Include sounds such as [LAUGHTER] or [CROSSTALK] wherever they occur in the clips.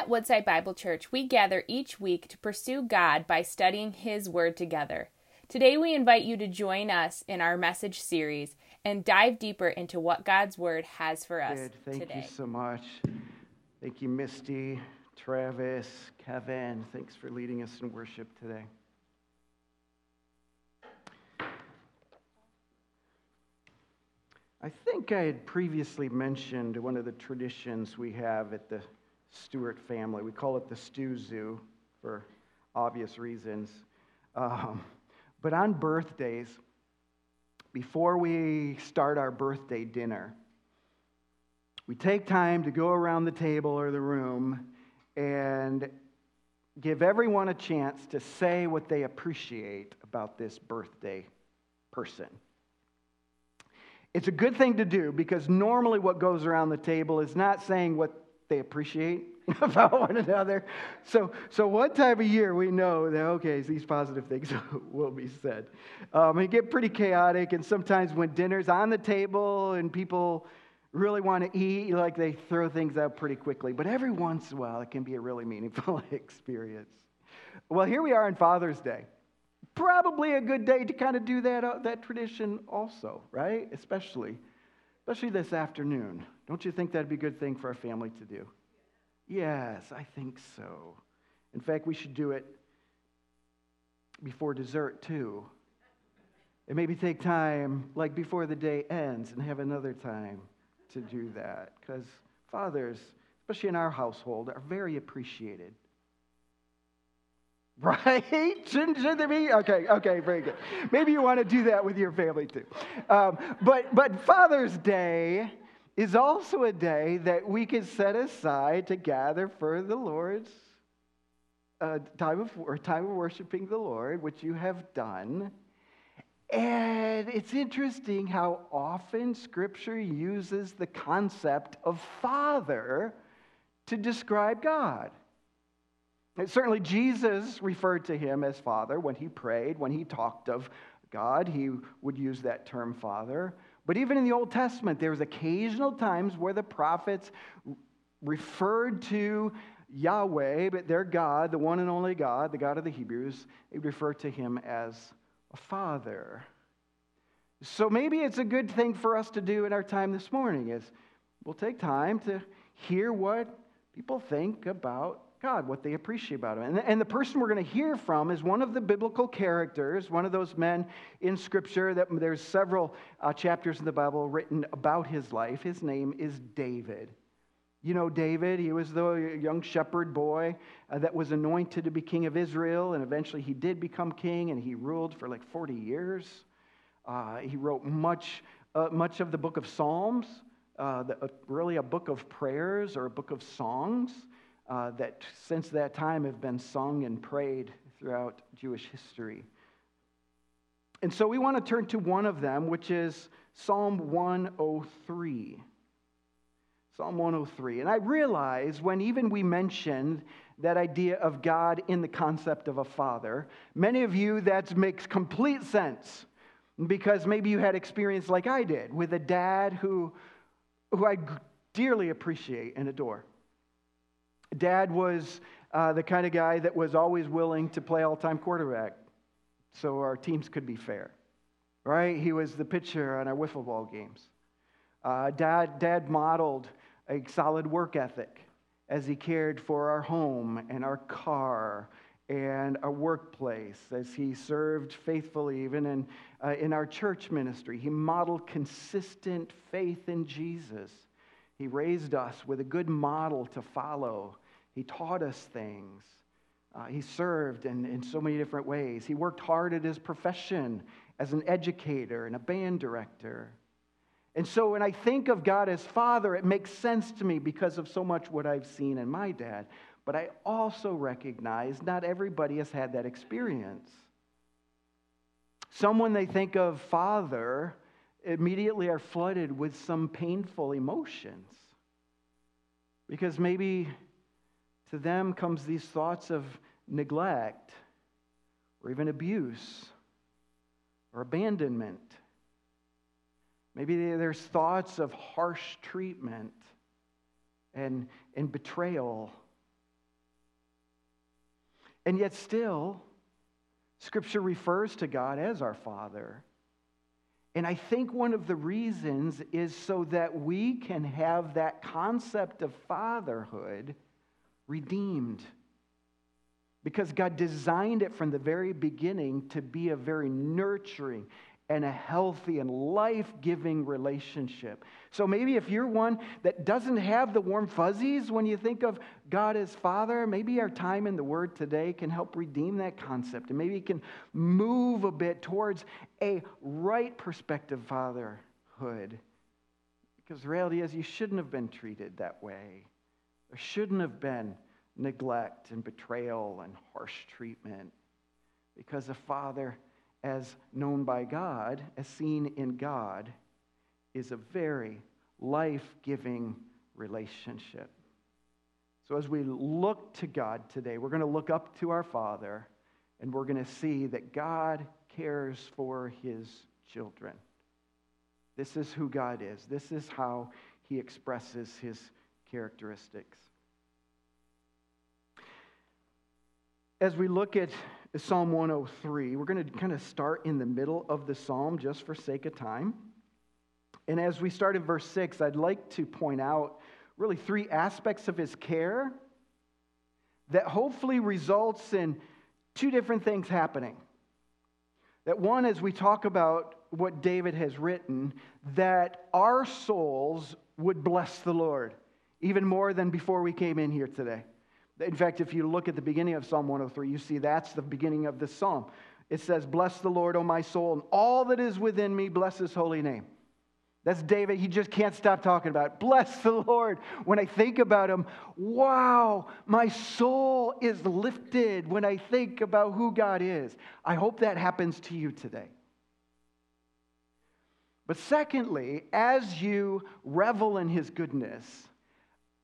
At Woodside Bible Church, we gather each week to pursue God by studying His Word together. Today, we invite you to join us in our message series and dive deeper into what God's Word has for us Good. Thank today. you so much. Thank you, Misty, Travis, Kevin. Thanks for leading us in worship today. I think I had previously mentioned one of the traditions we have at the Stewart family. We call it the Stew Zoo for obvious reasons. Um, but on birthdays, before we start our birthday dinner, we take time to go around the table or the room and give everyone a chance to say what they appreciate about this birthday person. It's a good thing to do because normally what goes around the table is not saying what they appreciate [LAUGHS] about one another. So, so one time a year we know that, okay, these positive things [LAUGHS] will be said. Um, it get pretty chaotic, and sometimes when dinner's on the table and people really want to eat, like they throw things out pretty quickly. But every once in a while, it can be a really meaningful [LAUGHS] experience. Well, here we are on Father's Day probably a good day to kind of do that, uh, that tradition also, right? Especially, especially this afternoon. Don't you think that'd be a good thing for our family to do? Yes, I think so. In fact, we should do it before dessert too. And maybe take time, like before the day ends, and have another time to do that. Because fathers, especially in our household, are very appreciated. [LAUGHS] Right? Shouldn't, shouldn't there be? Okay, okay, very good. Maybe you want to do that with your family too. Um, but, but Father's Day is also a day that we can set aside to gather for the Lord's uh, time, of, or time of worshiping the Lord, which you have done. And it's interesting how often Scripture uses the concept of Father to describe God. And certainly, Jesus referred to him as Father when he prayed, when he talked of God, he would use that term Father. But even in the Old Testament, there was occasional times where the prophets referred to Yahweh, but their God, the one and only God, the God of the Hebrews, they refer to him as a Father. So maybe it's a good thing for us to do in our time this morning is we'll take time to hear what people think about God, what they appreciate about him. And, and the person we're going to hear from is one of the biblical characters, one of those men in Scripture that there's several uh, chapters in the Bible written about his life. His name is David. You know David, he was the young shepherd boy uh, that was anointed to be king of Israel, and eventually he did become king, and he ruled for like 40 years. Uh, he wrote much, uh, much of the book of Psalms, uh, uh, really a book of prayers or a book of songs uh, that since that time have been sung and prayed throughout Jewish history. And so we want to turn to one of them, which is Psalm 103. Psalm 103. And I realize when even we mentioned that idea of God in the concept of a father, many of you that makes complete sense because maybe you had experience like I did with a dad who, who I dearly appreciate and adore. Dad was uh, the kind of guy that was always willing to play all time quarterback so our teams could be fair, right? He was the pitcher on our wiffle ball games. Uh, dad, dad modeled a solid work ethic as he cared for our home and our car and our workplace, as he served faithfully even in, uh, in our church ministry. He modeled consistent faith in Jesus. He raised us with a good model to follow. He taught us things. Uh, he served in, in so many different ways. He worked hard at his profession as an educator and a band director. And so when I think of God as Father, it makes sense to me because of so much what I've seen in my dad. But I also recognize not everybody has had that experience. Some, when they think of Father, immediately are flooded with some painful emotions. Because maybe to them comes these thoughts of neglect or even abuse or abandonment. Maybe there's thoughts of harsh treatment and, and betrayal And yet, still, Scripture refers to God as our Father. And I think one of the reasons is so that we can have that concept of fatherhood redeemed. Because God designed it from the very beginning to be a very nurturing and a healthy and life giving relationship. So maybe if you're one that doesn't have the warm fuzzies when you think of God as Father, maybe our time in the Word today can help redeem that concept. And maybe it can move a bit towards a right perspective fatherhood. Because the reality is, you shouldn't have been treated that way. There shouldn't have been neglect and betrayal and harsh treatment. Because a father as known by God, as seen in God, is a very life giving relationship. So, as we look to God today, we're going to look up to our Father and we're going to see that God cares for his children. This is who God is, this is how he expresses his characteristics. As we look at Psalm 103. We're going to kind of start in the middle of the psalm just for sake of time. And as we start in verse 6, I'd like to point out really three aspects of his care that hopefully results in two different things happening. That one, as we talk about what David has written, that our souls would bless the Lord even more than before we came in here today. In fact, if you look at the beginning of Psalm 103, you see that's the beginning of this psalm. It says, Bless the Lord, O my soul, and all that is within me, bless his holy name. That's David. He just can't stop talking about it. Bless the Lord. When I think about him, wow, my soul is lifted when I think about who God is. I hope that happens to you today. But secondly, as you revel in his goodness,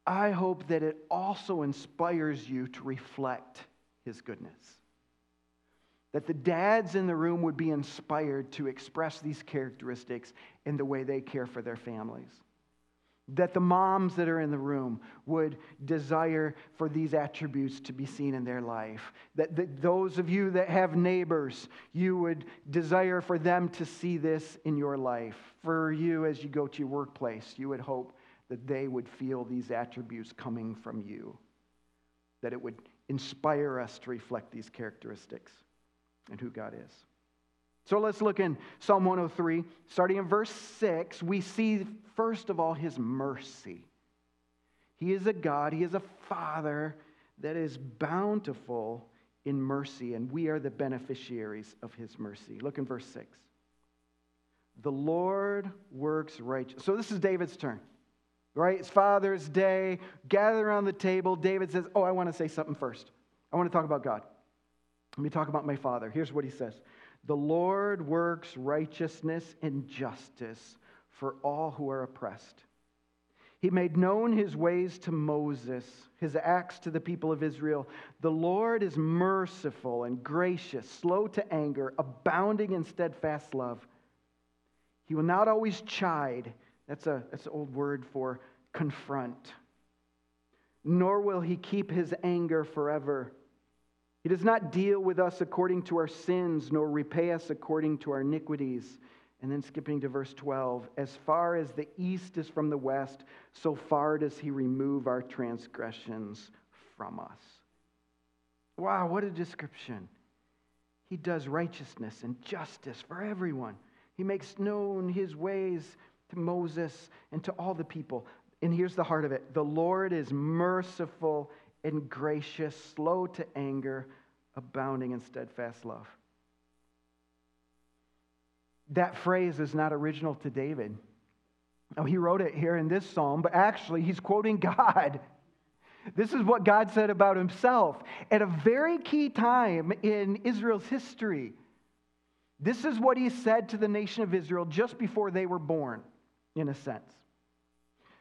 I hope that it also inspires you to reflect his goodness. That the dads in the room would be inspired to express these characteristics in the way they care for their families. That the moms that are in the room would desire for these attributes to be seen in their life. That, that those of you that have neighbors, you would desire for them to see this in your life. For you, as you go to your workplace, you would hope that they would feel these attributes coming from you, that it would inspire us to reflect these characteristics and who God is. So let's look in Psalm 103, starting in verse 6. We see, first of all, his mercy. He is a God, he is a Father that is bountiful in mercy, and we are the beneficiaries of his mercy. Look in verse 6. The Lord works righteous. So this is David's turn right? It's Father's Day, gather around the table. David says, Oh, I want to say something first. I want to talk about God. Let me talk about my Father. Here's what he says The Lord works righteousness and justice for all who are oppressed. He made known his ways to Moses, his acts to the people of Israel. The Lord is merciful and gracious, slow to anger, abounding in steadfast love. He will not always chide that's, a, that's an old word for confront. Nor will he keep his anger forever. He does not deal with us according to our sins, nor repay us according to our iniquities. And then skipping to verse 12, as far as the east is from the west, so far does he remove our transgressions from us. Wow, what a description. He does righteousness and justice for everyone. He makes known his ways to Moses and to all the people. And here's the heart of it the Lord is merciful and gracious, slow to anger, abounding in steadfast love. That phrase is not original to David. Now, he wrote it here in this psalm, but actually, he's quoting [LAUGHS] God. This is what God said about himself at a very key time in Israel's history. This is what he said to the nation of Israel just before they were born in a sense.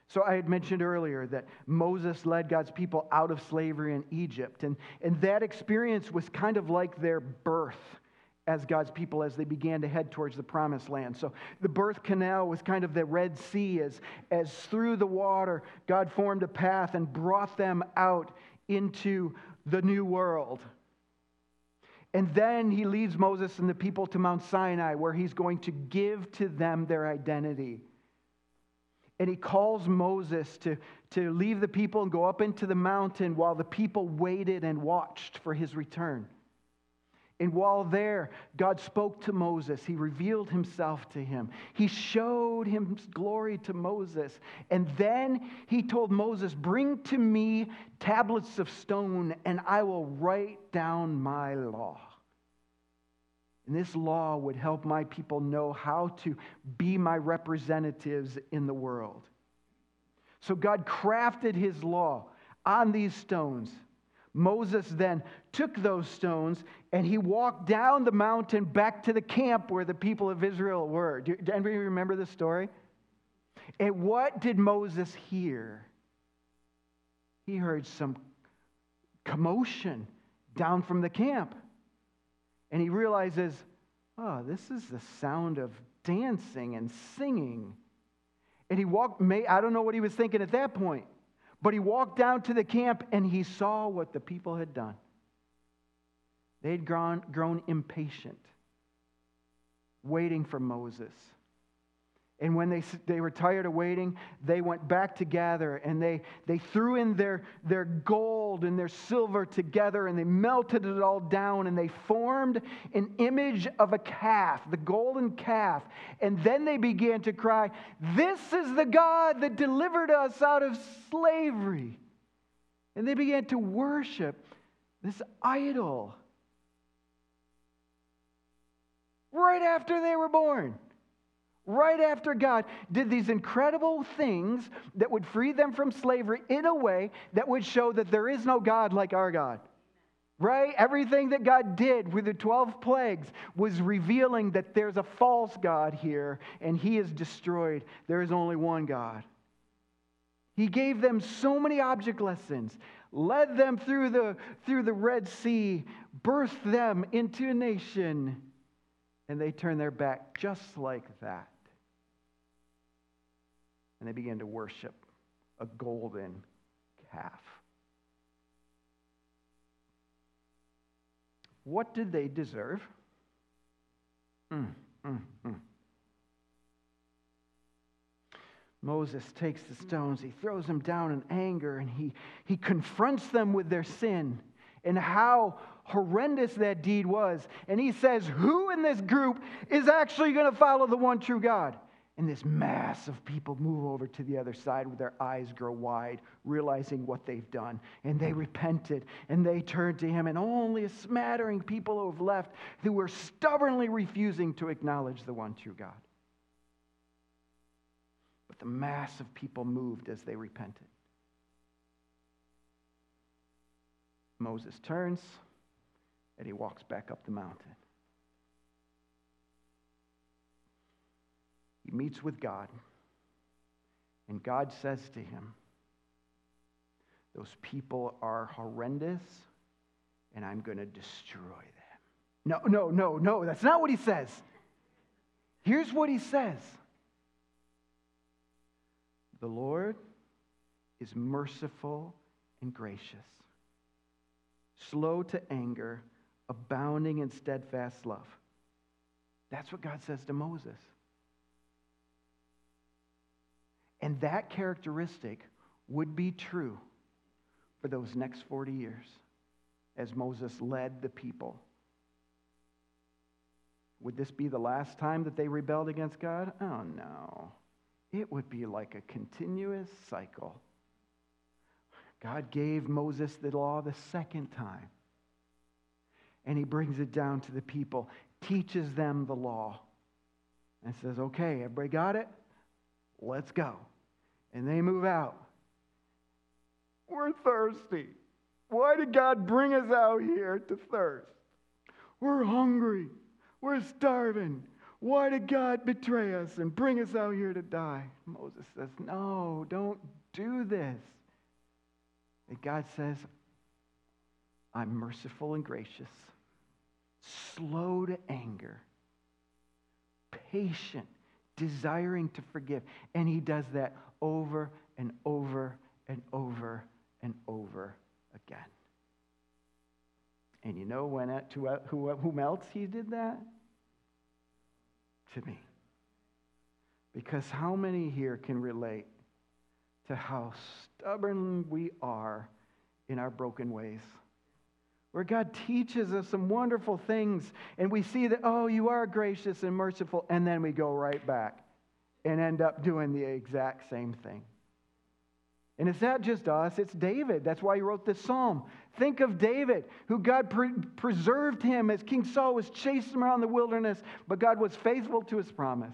So I had mentioned earlier that Moses led God's people out of slavery in Egypt. And, and that experience was kind of like their birth as God's people as they began to head towards the promised land. So the birth canal was kind of the Red Sea as, as through the water, God formed a path and brought them out into the new world. And then he leads Moses and the people to Mount Sinai, where he's going to give to them their identity. And he calls Moses to, to leave the people and go up into the mountain while the people waited and watched for his return. And while there, God spoke to Moses. He revealed himself to him. He showed his glory to Moses. And then he told Moses, Bring to me tablets of stone, and I will write down my law. And this law would help my people know how to be my representatives in the world. So God crafted his law on these stones. Moses then took those stones and he walked down the mountain back to the camp where the people of Israel were. Do anybody remember the story? And what did Moses hear? He heard some commotion down from the camp. And he realizes, oh, this is the sound of dancing and singing. And he walked, I don't know what he was thinking at that point. But he walked down to the camp and he saw what the people had done. They had grown, grown impatient, waiting for Moses. And when they, they were tired of waiting, they went back to gather and they, they threw in their, their gold and their silver together and they melted it all down and they formed an image of a calf, the golden calf. And then they began to cry, This is the God that delivered us out of slavery. And they began to worship this idol right after they were born right after God did these incredible things that would free them from slavery in a way that would show that there is no God like our God. Right? Everything that God did with the 12 plagues was revealing that there's a false God here and he is destroyed. There is only one God. He gave them so many object lessons, led them through the, through the Red Sea, birthed them into a nation, and they turned their back just like that and they began to worship a golden calf. What did they deserve? Mm, mm, mm. Moses takes the stones, he throws them down in anger, and he, he confronts them with their sin and how horrendous that deed was. And he says, Who in this group is actually going to follow the one true God? And this mass of people move over to the other side with their eyes grow wide, realizing what they've done. And they repented and they turned to him. And only a smattering people who have left who were stubbornly refusing to acknowledge the one true God. But the mass of people moved as they repented. Moses turns and he walks back up the mountain. Meets with God, and God says to him, Those people are horrendous, and I'm going to destroy them. No, no, no, no, that's not what he says. Here's what he says The Lord is merciful and gracious, slow to anger, abounding in steadfast love. That's what God says to Moses. And that characteristic would be true for those next 40 years as Moses led the people. Would this be the last time that they rebelled against God? Oh, no. It would be like a continuous cycle. God gave Moses the law the second time, and he brings it down to the people, teaches them the law, and says, Okay, everybody got it? Let's go and they move out. We're thirsty. Why did God bring us out here to thirst? We're hungry. We're starving. Why did God betray us and bring us out here to die? Moses says, No, don't do this. And God says, I'm merciful and gracious, slow to anger, patient, desiring to forgive. And He does that over and over and over and over again. And you know when to uh, who, uh, whom else he did that? To me. Because how many here can relate to how stubborn we are in our broken ways? Where God teaches us some wonderful things, and we see that, oh, you are gracious and merciful, and then we go right back and end up doing the exact same thing. And it's not just us, it's David. That's why he wrote this psalm. Think of David, who God pre- preserved him as King Saul was chasing him around the wilderness, but God was faithful to his promise.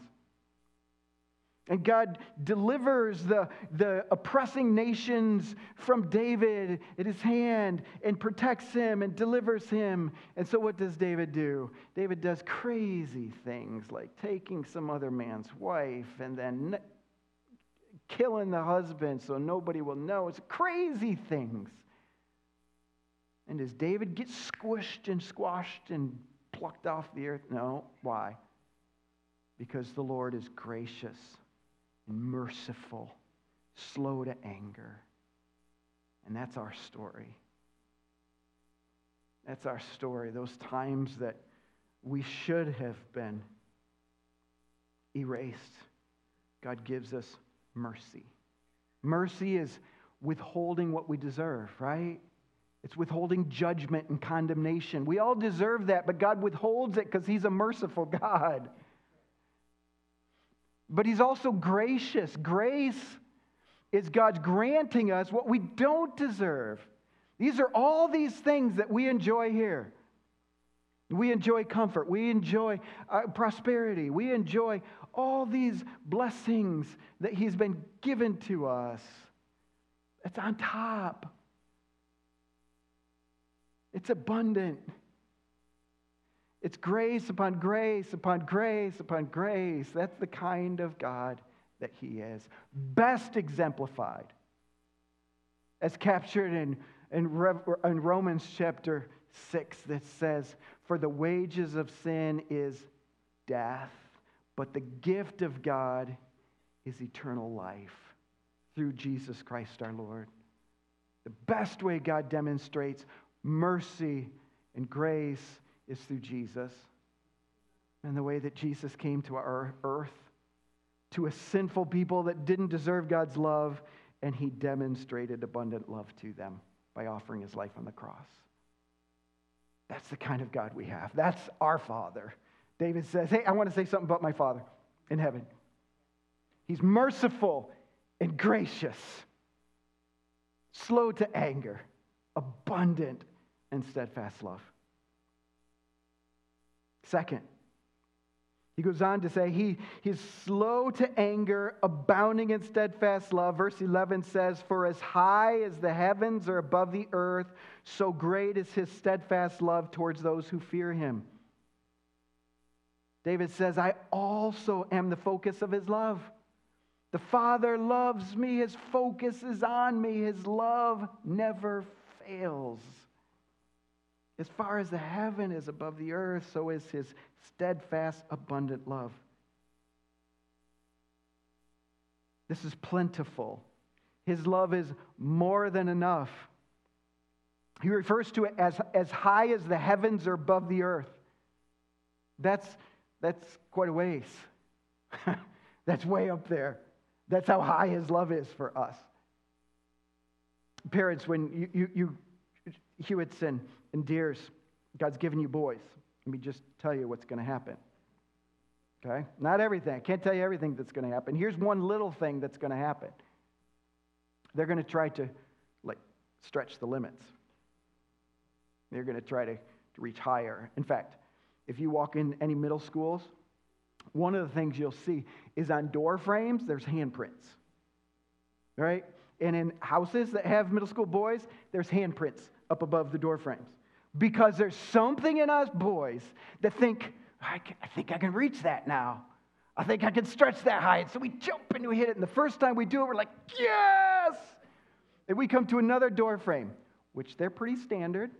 And God delivers the, the oppressing nations from David at his hand and protects him and delivers him. And so, what does David do? David does crazy things like taking some other man's wife and then killing the husband so nobody will know. It's crazy things. And does David get squished and squashed and plucked off the earth? No. Why? Because the Lord is gracious and merciful, slow to anger. And that's our story. That's our story. Those times that we should have been erased, God gives us mercy. Mercy is withholding what we deserve, right? It's withholding judgment and condemnation. We all deserve that, but God withholds it because He's a merciful God. But He's also gracious. Grace is God's granting us what we don't deserve. These are all these things that we enjoy here. We enjoy comfort. We enjoy uh, prosperity. We enjoy all these blessings that He's been given to us. It's on top, it's abundant. It's grace upon grace upon grace upon grace. That's the kind of God that He is. Best exemplified as captured in, in, in Romans chapter 6 that says, For the wages of sin is death but the gift of God is eternal life through Jesus Christ our Lord. The best way God demonstrates mercy and grace is through Jesus. And the way that Jesus came to our earth, to a sinful people that didn't deserve God's love, and he demonstrated abundant love to them by offering his life on the cross. That's the kind of God we have. That's our Father. David says, Hey, I want to say something about my Father in heaven. He's merciful and gracious, slow to anger, abundant and steadfast love. Second, he goes on to say he, he's slow to anger, abounding in steadfast love. Verse 11 says, For as high as the heavens are above the earth, so great is his steadfast love towards those who fear him. David says, I also am the focus of his love. The Father loves me. His focus is on me. His love never fails. As far as the heaven is above the earth, so is his steadfast, abundant love. This is plentiful. His love is more than enough. He refers to it as, as high as the heavens are above the earth. That's that's quite a ways. [LAUGHS] That's way up there. That's how high his love is for us. Parents, when you, you, you Hewitts and, Deers, God's given you boys. Let me just tell you what's going to happen. Okay? Not everything. I can't tell you everything that's going to happen. Here's one little thing that's going to happen. They're going to try to like stretch the limits. They're going to try to reach higher. In fact, if you walk in any middle schools, one of the things you'll see is on door frames, there's handprints. Right? And in houses that have middle school boys, there's handprints up above the door frames. Because there's something in us boys that think, I, can, I think I can reach that now. I think I can stretch that height. So we jump and we hit it. And the first time we do it, we're like, yes! And we come to another door frame, which they're pretty standard.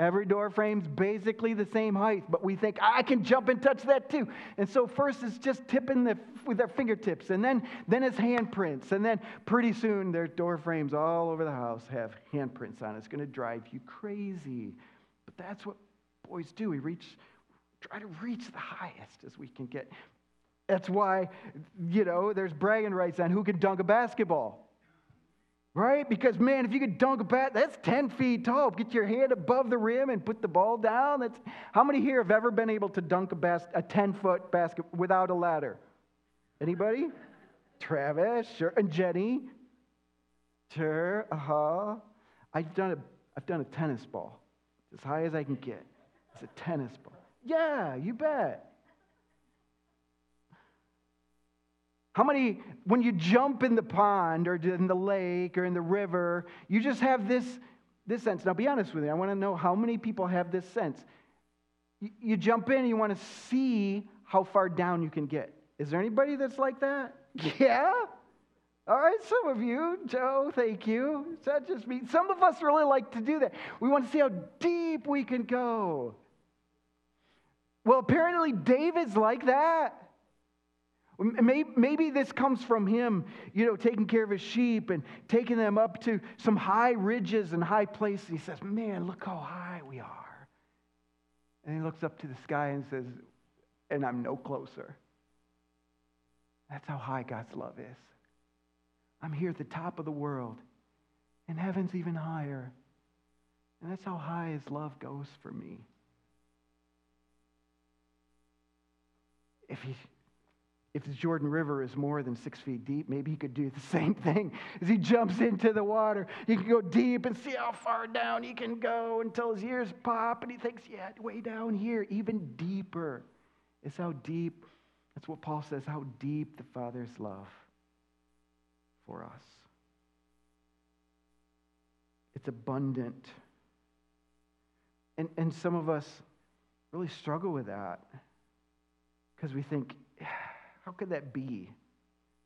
Every door frame's basically the same height, but we think, I can jump and touch that too. And so first it's just tipping the, with their fingertips, and then, then it's handprints. And then pretty soon their door frames all over the house have handprints on it. It's going to drive you crazy. But that's what boys do. We reach, try to reach the highest as we can get. That's why, you know, there's bragging rights on who can dunk a basketball. Right? Because, man, if you could dunk a bat, that's 10 feet tall. Get your hand above the rim and put the ball down. That's, how many here have ever been able to dunk a, bas- a 10 foot basket without a ladder? Anybody? Travis, sure. And Jenny? Sure, uh huh. I've done, a, I've done a tennis ball as high as I can get. It's a tennis ball. Yeah, you bet. How many, when you jump in the pond or in the lake or in the river, you just have this, this sense? Now, be honest with me. I want to know how many people have this sense. You, you jump in and you want to see how far down you can get. Is there anybody that's like that? [LAUGHS] Yeah? All right, some of you, Joe, thank you. It's not just me. Some of us really like to do that. We want to see how deep we can go. Well, apparently, David's like that. Maybe this comes from him, you know, taking care of his sheep and taking them up to some high ridges and high places. He says, Man, look how high we are. And he looks up to the sky and says, And I'm no closer. That's how high God's love is. I'm here at the top of the world, and heaven's even higher. And that's how high his love goes for me. If he if the Jordan River is more than six feet deep, maybe he could do the [LAUGHS] same thing as he jumps into the water. He can go deep and see how far down he can go until his ears pop, and he thinks, yeah, way down here, even deeper. It's how deep, that's what Paul says, how deep the Father's love for us. It's abundant. And, and some of us really struggle with that because we think, how could that be?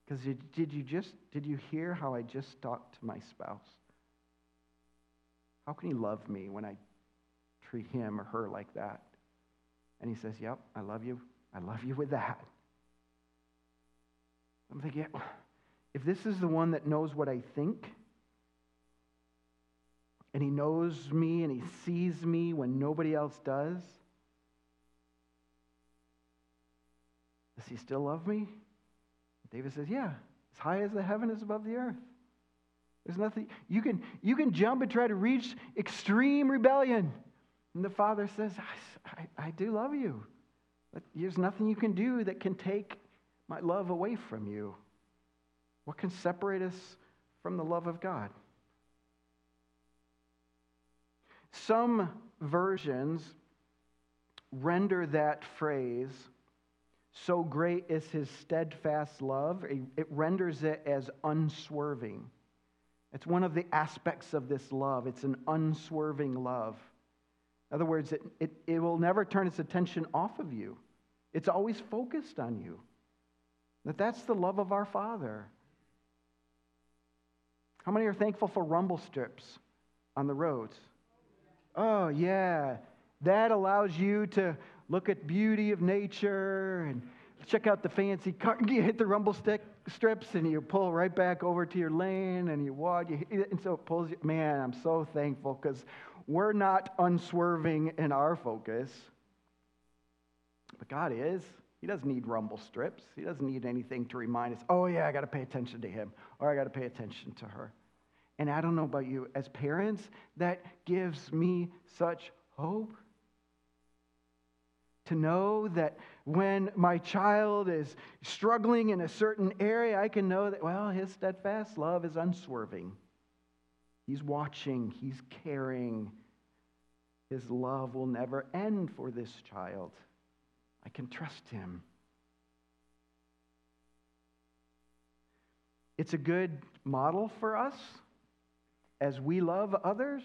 Because did you just did you hear how I just talked to my spouse? How can he love me when I treat him or her like that? And he says, Yep, I love you. I love you with that. I'm thinking, if this is the one that knows what I think, and he knows me and he sees me when nobody else does, Does he still love me? David says, Yeah, as high as the heaven is above the earth. There's nothing, you can, you can jump and try to reach extreme rebellion. And the father says, I, I, I do love you. But there's nothing you can do that can take my love away from you. What can separate us from the love of God? Some versions render that phrase so great is his steadfast love, it renders it as unswerving. It's one of the aspects of this love. It's an unswerving love. In other words, it, it, it will never turn its attention off of you, it's always focused on you. That that's the love of our Father. How many are thankful for rumble strips on the roads? Oh, yeah. That allows you to look at beauty of nature and check out the fancy car. [LAUGHS] You hit the rumble stick strips and you pull right back over to your lane and you walk. You, and so it pulls you. Man, I'm so thankful because we're not unswerving in our focus. But God is. He doesn't need rumble strips. He doesn't need anything to remind us, oh, yeah, I got to pay attention to him or I got to pay attention to her. And I don't know about you, as parents, that gives me such hope to know that when my child is struggling in a certain area, I can know that, well, his steadfast love is unswerving. He's watching, he's caring. His love will never end for this child. I can trust him. It's a good model for us as we love others.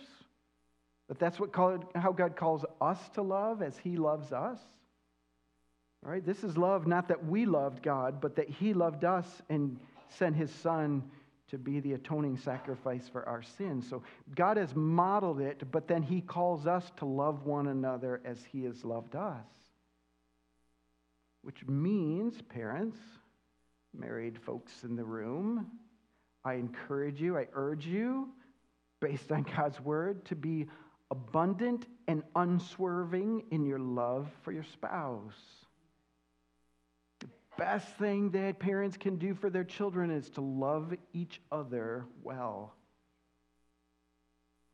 But that's what called, how God calls us to love as He loves us. All right, this is love, not that we loved God, but that He loved us and sent His Son to be the atoning sacrifice for our sins. So God has modeled it, but then He calls us to love one another as He has loved us. Which means, parents, married folks in the room, I encourage you, I urge you, based on God's word, to be abundant and unswerving in your love for your spouse. The best thing that parents can do for their children is to love each other well.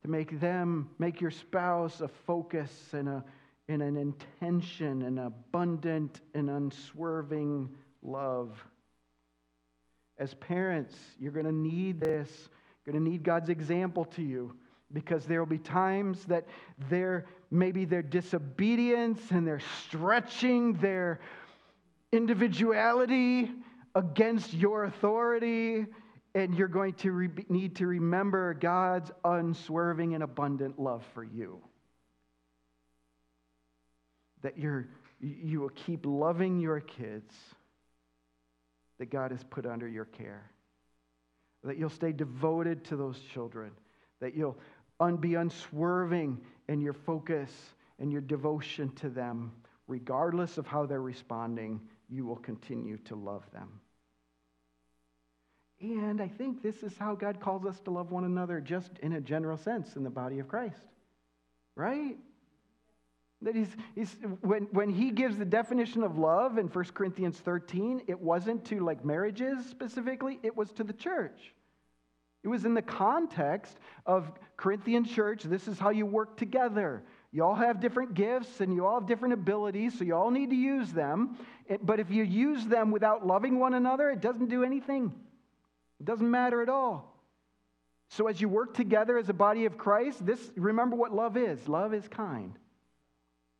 To make them, make your spouse a focus and, a, and an intention, an abundant and unswerving love. As parents, you're going to need this. You're going to need God's example to you because there will be times that their maybe their disobedience and their stretching their individuality against your authority and you're going to re- need to remember God's unswerving and abundant love for you. That you're you will keep loving your kids that God has put under your care. That you'll stay devoted to those children. That you'll un- be unswerving in your focus and your devotion to them. Regardless of how they're responding, you will continue to love them. And I think this is how God calls us to love one another, just in a general sense, in the body of Christ. Right? That he's, he's, when, when he gives the definition of love in 1 Corinthians 13, it wasn't to like marriages specifically, it was to the church. It was in the context of Corinthian church. This is how you work together. You all have different gifts and you all have different abilities, so you all need to use them. But if you use them without loving one another, it doesn't do anything. It doesn't matter at all. So as you work together as a body of Christ, this remember what love is. Love is kind.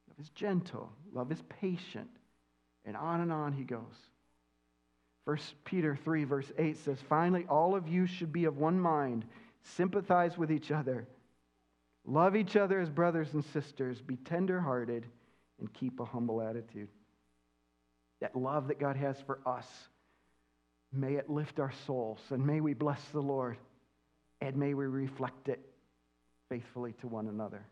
Love is gentle. Love is patient. And on and on he goes. 1 Peter 3, verse 8 says, Finally, all of you should be of one mind, sympathize with each other, love each other as brothers and sisters, be tenderhearted, and keep a humble attitude. That love that God has for us, may it lift our souls, and may we bless the Lord, and may we reflect it faithfully to one another.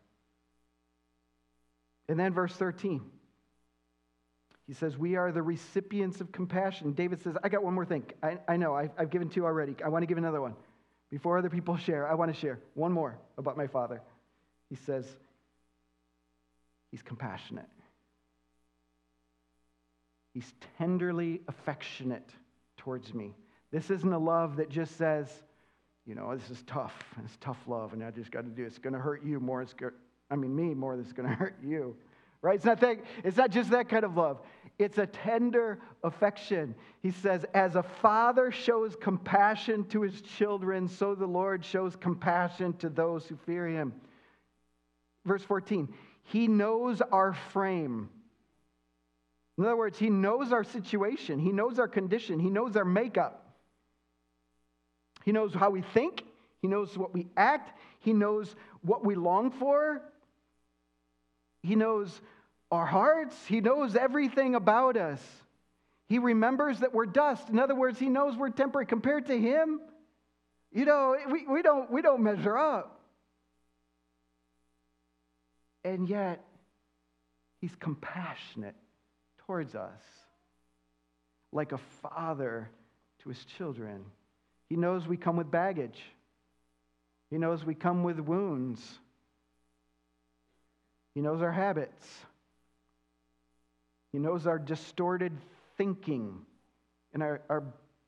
And then verse 13. He says, We are the recipients of compassion. David says, I got one more thing. I, I know, I've, I've given two already. I want to give another one. Before other people [LAUGHS] share, I want to share one more about my father. He says, He's compassionate, He's tenderly affectionate towards me. This isn't a love that just says, you know, this is tough. It's tough love, and I just got to do it. It's going to hurt you more. It's go- I mean, me more than it's going [LAUGHS] to hurt you right? It's not, that, it's not just that kind of love. It's a tender affection. He says, as a father shows compassion to his children, so the Lord shows compassion to those who fear him. Verse 14, he knows our frame. In other words, he knows our situation, he knows our condition, he knows our makeup. He knows how we think, he knows what we act, he knows what we long for, he knows our hearts. He knows everything about us. He remembers that we're dust. In other words, he knows we're temporary. Compared to him, you know, we, we, don't, we don't measure up. And yet, he's compassionate towards us, like a father to his children. He knows we come with baggage, he knows we come with wounds, he knows our habits. He knows our distorted thinking and our, our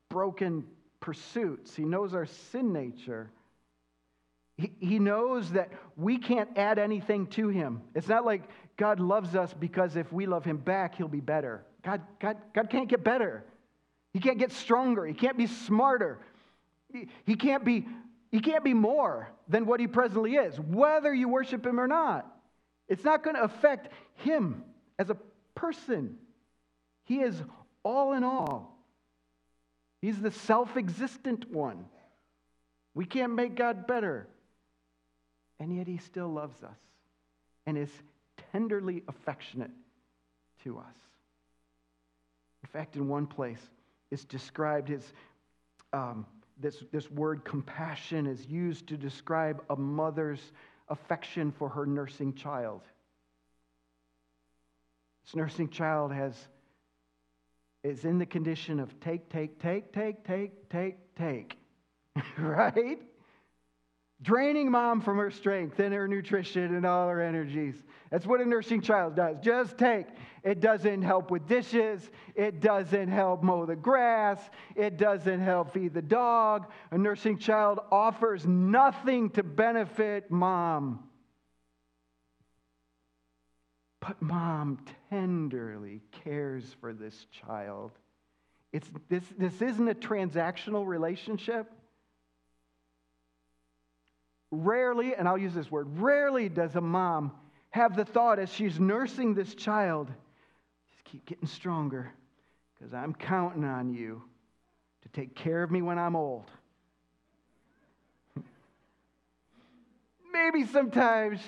broken pursuits. He knows our sin nature. He, he knows that we can't add anything to him. It's not like God loves us because if we love him back, he'll be better. God, God, God can't get better. He can't get stronger. He can't be smarter. He, he, can't be, he can't be more than what he presently is, whether you worship him or not. It's not going to affect him as a person. He is all in all. He's the self existent one. We can't make God better. And yet he still loves us and is tenderly affectionate to us. In fact, in one place, it's described as um, this, this word compassion is used to describe a mother's affection for her nursing child. This nursing child has is in the condition of take, take, take, take, take, take, take. [LAUGHS] right? draining mom from her strength and her nutrition and all her energies. That's what a nursing child does. Just take. It doesn't help with dishes. It doesn't help mow the grass. It doesn't help feed the dog. A nursing child offers nothing to benefit mom. But mom tenderly cares for this child. It's, this, this isn't a transactional relationship. Rarely, and I'll use this word, rarely does a mom have the thought as she's nursing this child, just keep getting stronger because I'm counting on you to take care of me when I'm old. [LAUGHS] Maybe sometimes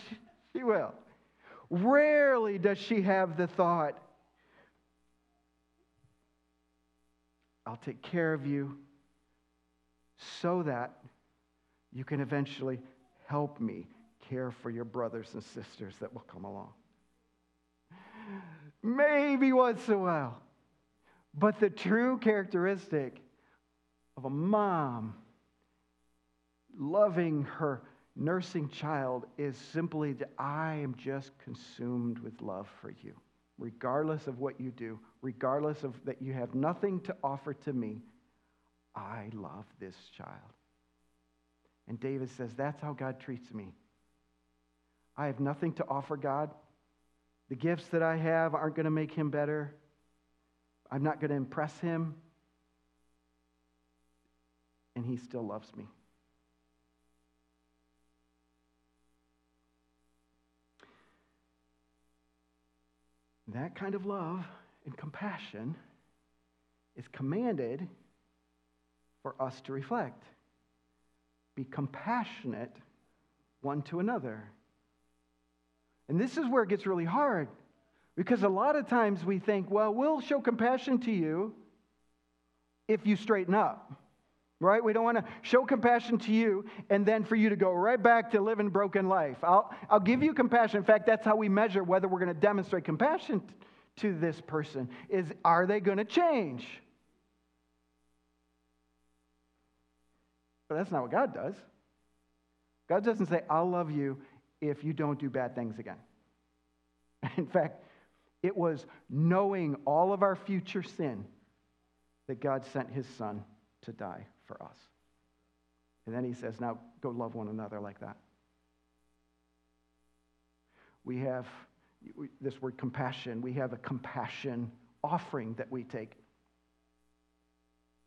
she will. Rarely does she have the thought, I'll take care of you so that you can eventually help me care for your brothers and sisters that will come along. Maybe once in a while. But the true characteristic of a mom loving her nursing child is simply that I am just consumed with love for you, regardless of what you do, regardless of that you have nothing to offer to me. I love this child. And David says, That's how God treats me. I have nothing to offer God. The gifts that I have aren't going to make him better. I'm not going to impress him. And he still loves me. That kind of love and compassion is commanded for us to reflect. Be compassionate one to another. And this is where it gets really hard because a lot of times we think, well, we'll show compassion to you if you straighten up. Right? We don't want to show compassion to you and then for you to go right back to living broken life. I'll, I'll give you compassion. In fact, that's how we measure whether we're going to demonstrate compassion to this person is are they going to change? But that's not what God does. God doesn't say, I'll love you if you don't do bad things again. [LAUGHS] In fact, it was knowing all of our future sin that God sent his son to die for us. And then he says, now go love one another like that. We have this word compassion. We have a compassion offering that we take.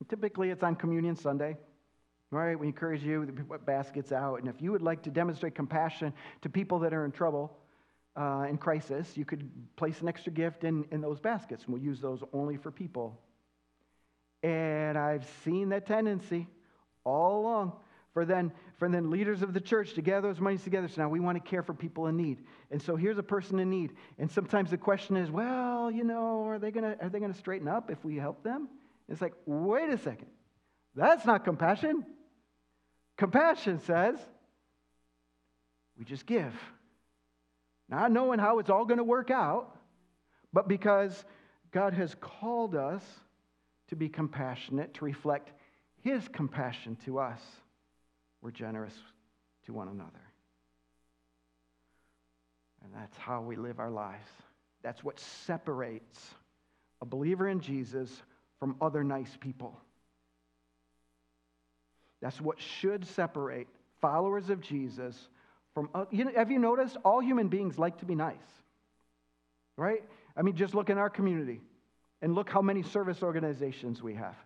Typically, it's on Communion Sunday. Right? We encourage you to put baskets out. And if you would like to demonstrate compassion to people that are in trouble, uh, in crisis, you could place an extra gift in, in those baskets, and we'll use those only for people. And I've seen that tendency all along for then, for then leaders of the church to gather those monies together. So now we want to care for people in need. And so here's a person in need. And sometimes the question is, well, you know, are they gonna are they gonna straighten up if we help them? It's like, wait a second. That's not compassion. Compassion says, we just give. Not knowing how it's all going to work out, but because God has called us to be compassionate, to reflect His compassion to us, we're generous to one another. And that's how we live our lives. That's what separates a believer in Jesus from other nice people. That's what should separate followers of Jesus from. Uh, you know, have you noticed all human beings like to be nice? Right? I mean, just look in our community and look how many service organizations we have.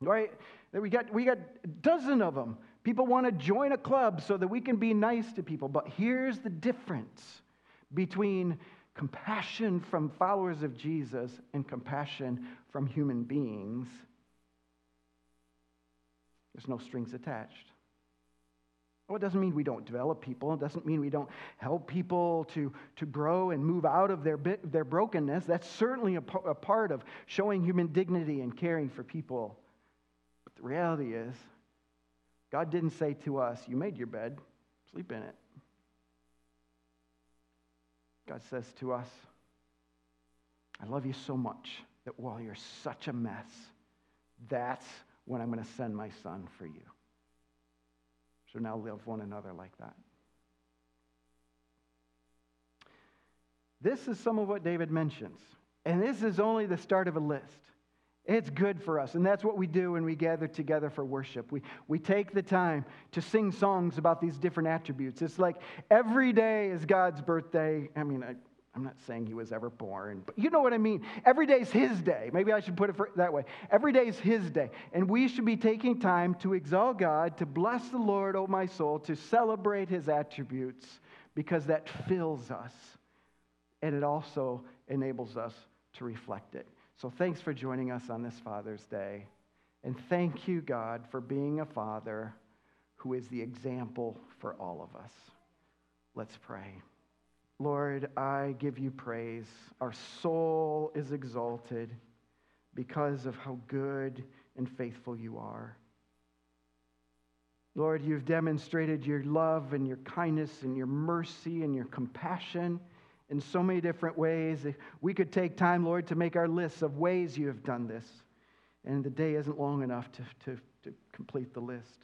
Right? We got, we got a dozen of them. People want to join a club so that we can be nice to people. But here's the difference between compassion from followers of Jesus and compassion from human beings there's no strings attached. Well, it doesn't mean we don't develop people. It doesn't mean we don't help people to, to grow and move out of their, bit, their brokenness. That's certainly a, a part of showing human dignity and caring for people. But the reality is, God didn't say to us, You made your bed, sleep in it. God says to us, I love you so much that while you're such a mess, that's when I'm going to send my son for you. So now love one another like that. This is some of what David mentions. And this is only the start of a list. It's good for us. And that's what we do when we gather together for worship. We, we take the time to sing songs about these different attributes. It's like every day is God's birthday. I mean, I, I'm not saying he was ever born, but you know what I mean. Every day is his day. Maybe I should put it that way. Every day is his day. And we should be taking time to exalt God, to bless the Lord, oh my soul, to celebrate his attributes, because that fills us. And it also enables us to reflect it. So thanks for joining us on this Father's Day. And thank you, God, for being a father who is the example for all of us. Let's pray. Lord, I give you praise. Our soul is exalted because of how good and faithful you are. Lord, you've demonstrated your love and your kindness and your mercy and your compassion in so many different ways. We could take time, Lord, to make our lists of ways you have done this. And the day isn't long enough to, to, to complete the list.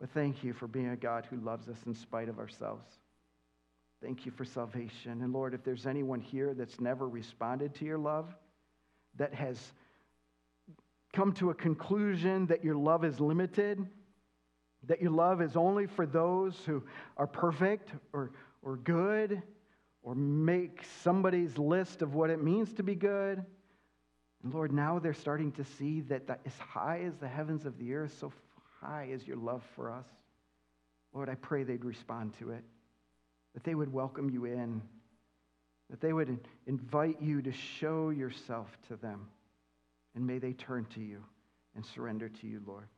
But thank you for being a God who loves us in spite of ourselves. Thank you for salvation. And Lord, if there's anyone here that's never responded to your love, that has come to a conclusion that your love is limited, that your love is only for those who are perfect or, or good, or make somebody's list of what it means to be good. And Lord, now they're starting to see that, that as high as the heavens of the earth, so high is your love for us. Lord, I pray they'd respond to it, that they would welcome you in, that they would invite you to show yourself to them. And may they turn to you and surrender to you, Lord.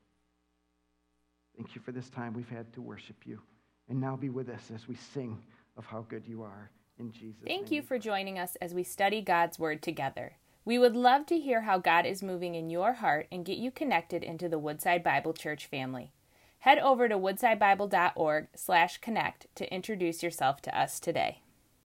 Thank you for this time we've had to worship you. And now be with us as we sing of how good you are. In Jesus. Thank name. you for joining us as we study God's Word together. We would love to hear how God is moving in your heart and get you connected into the Woodside Bible Church family. Head over to woodsidebible.org/connect to introduce yourself to us today.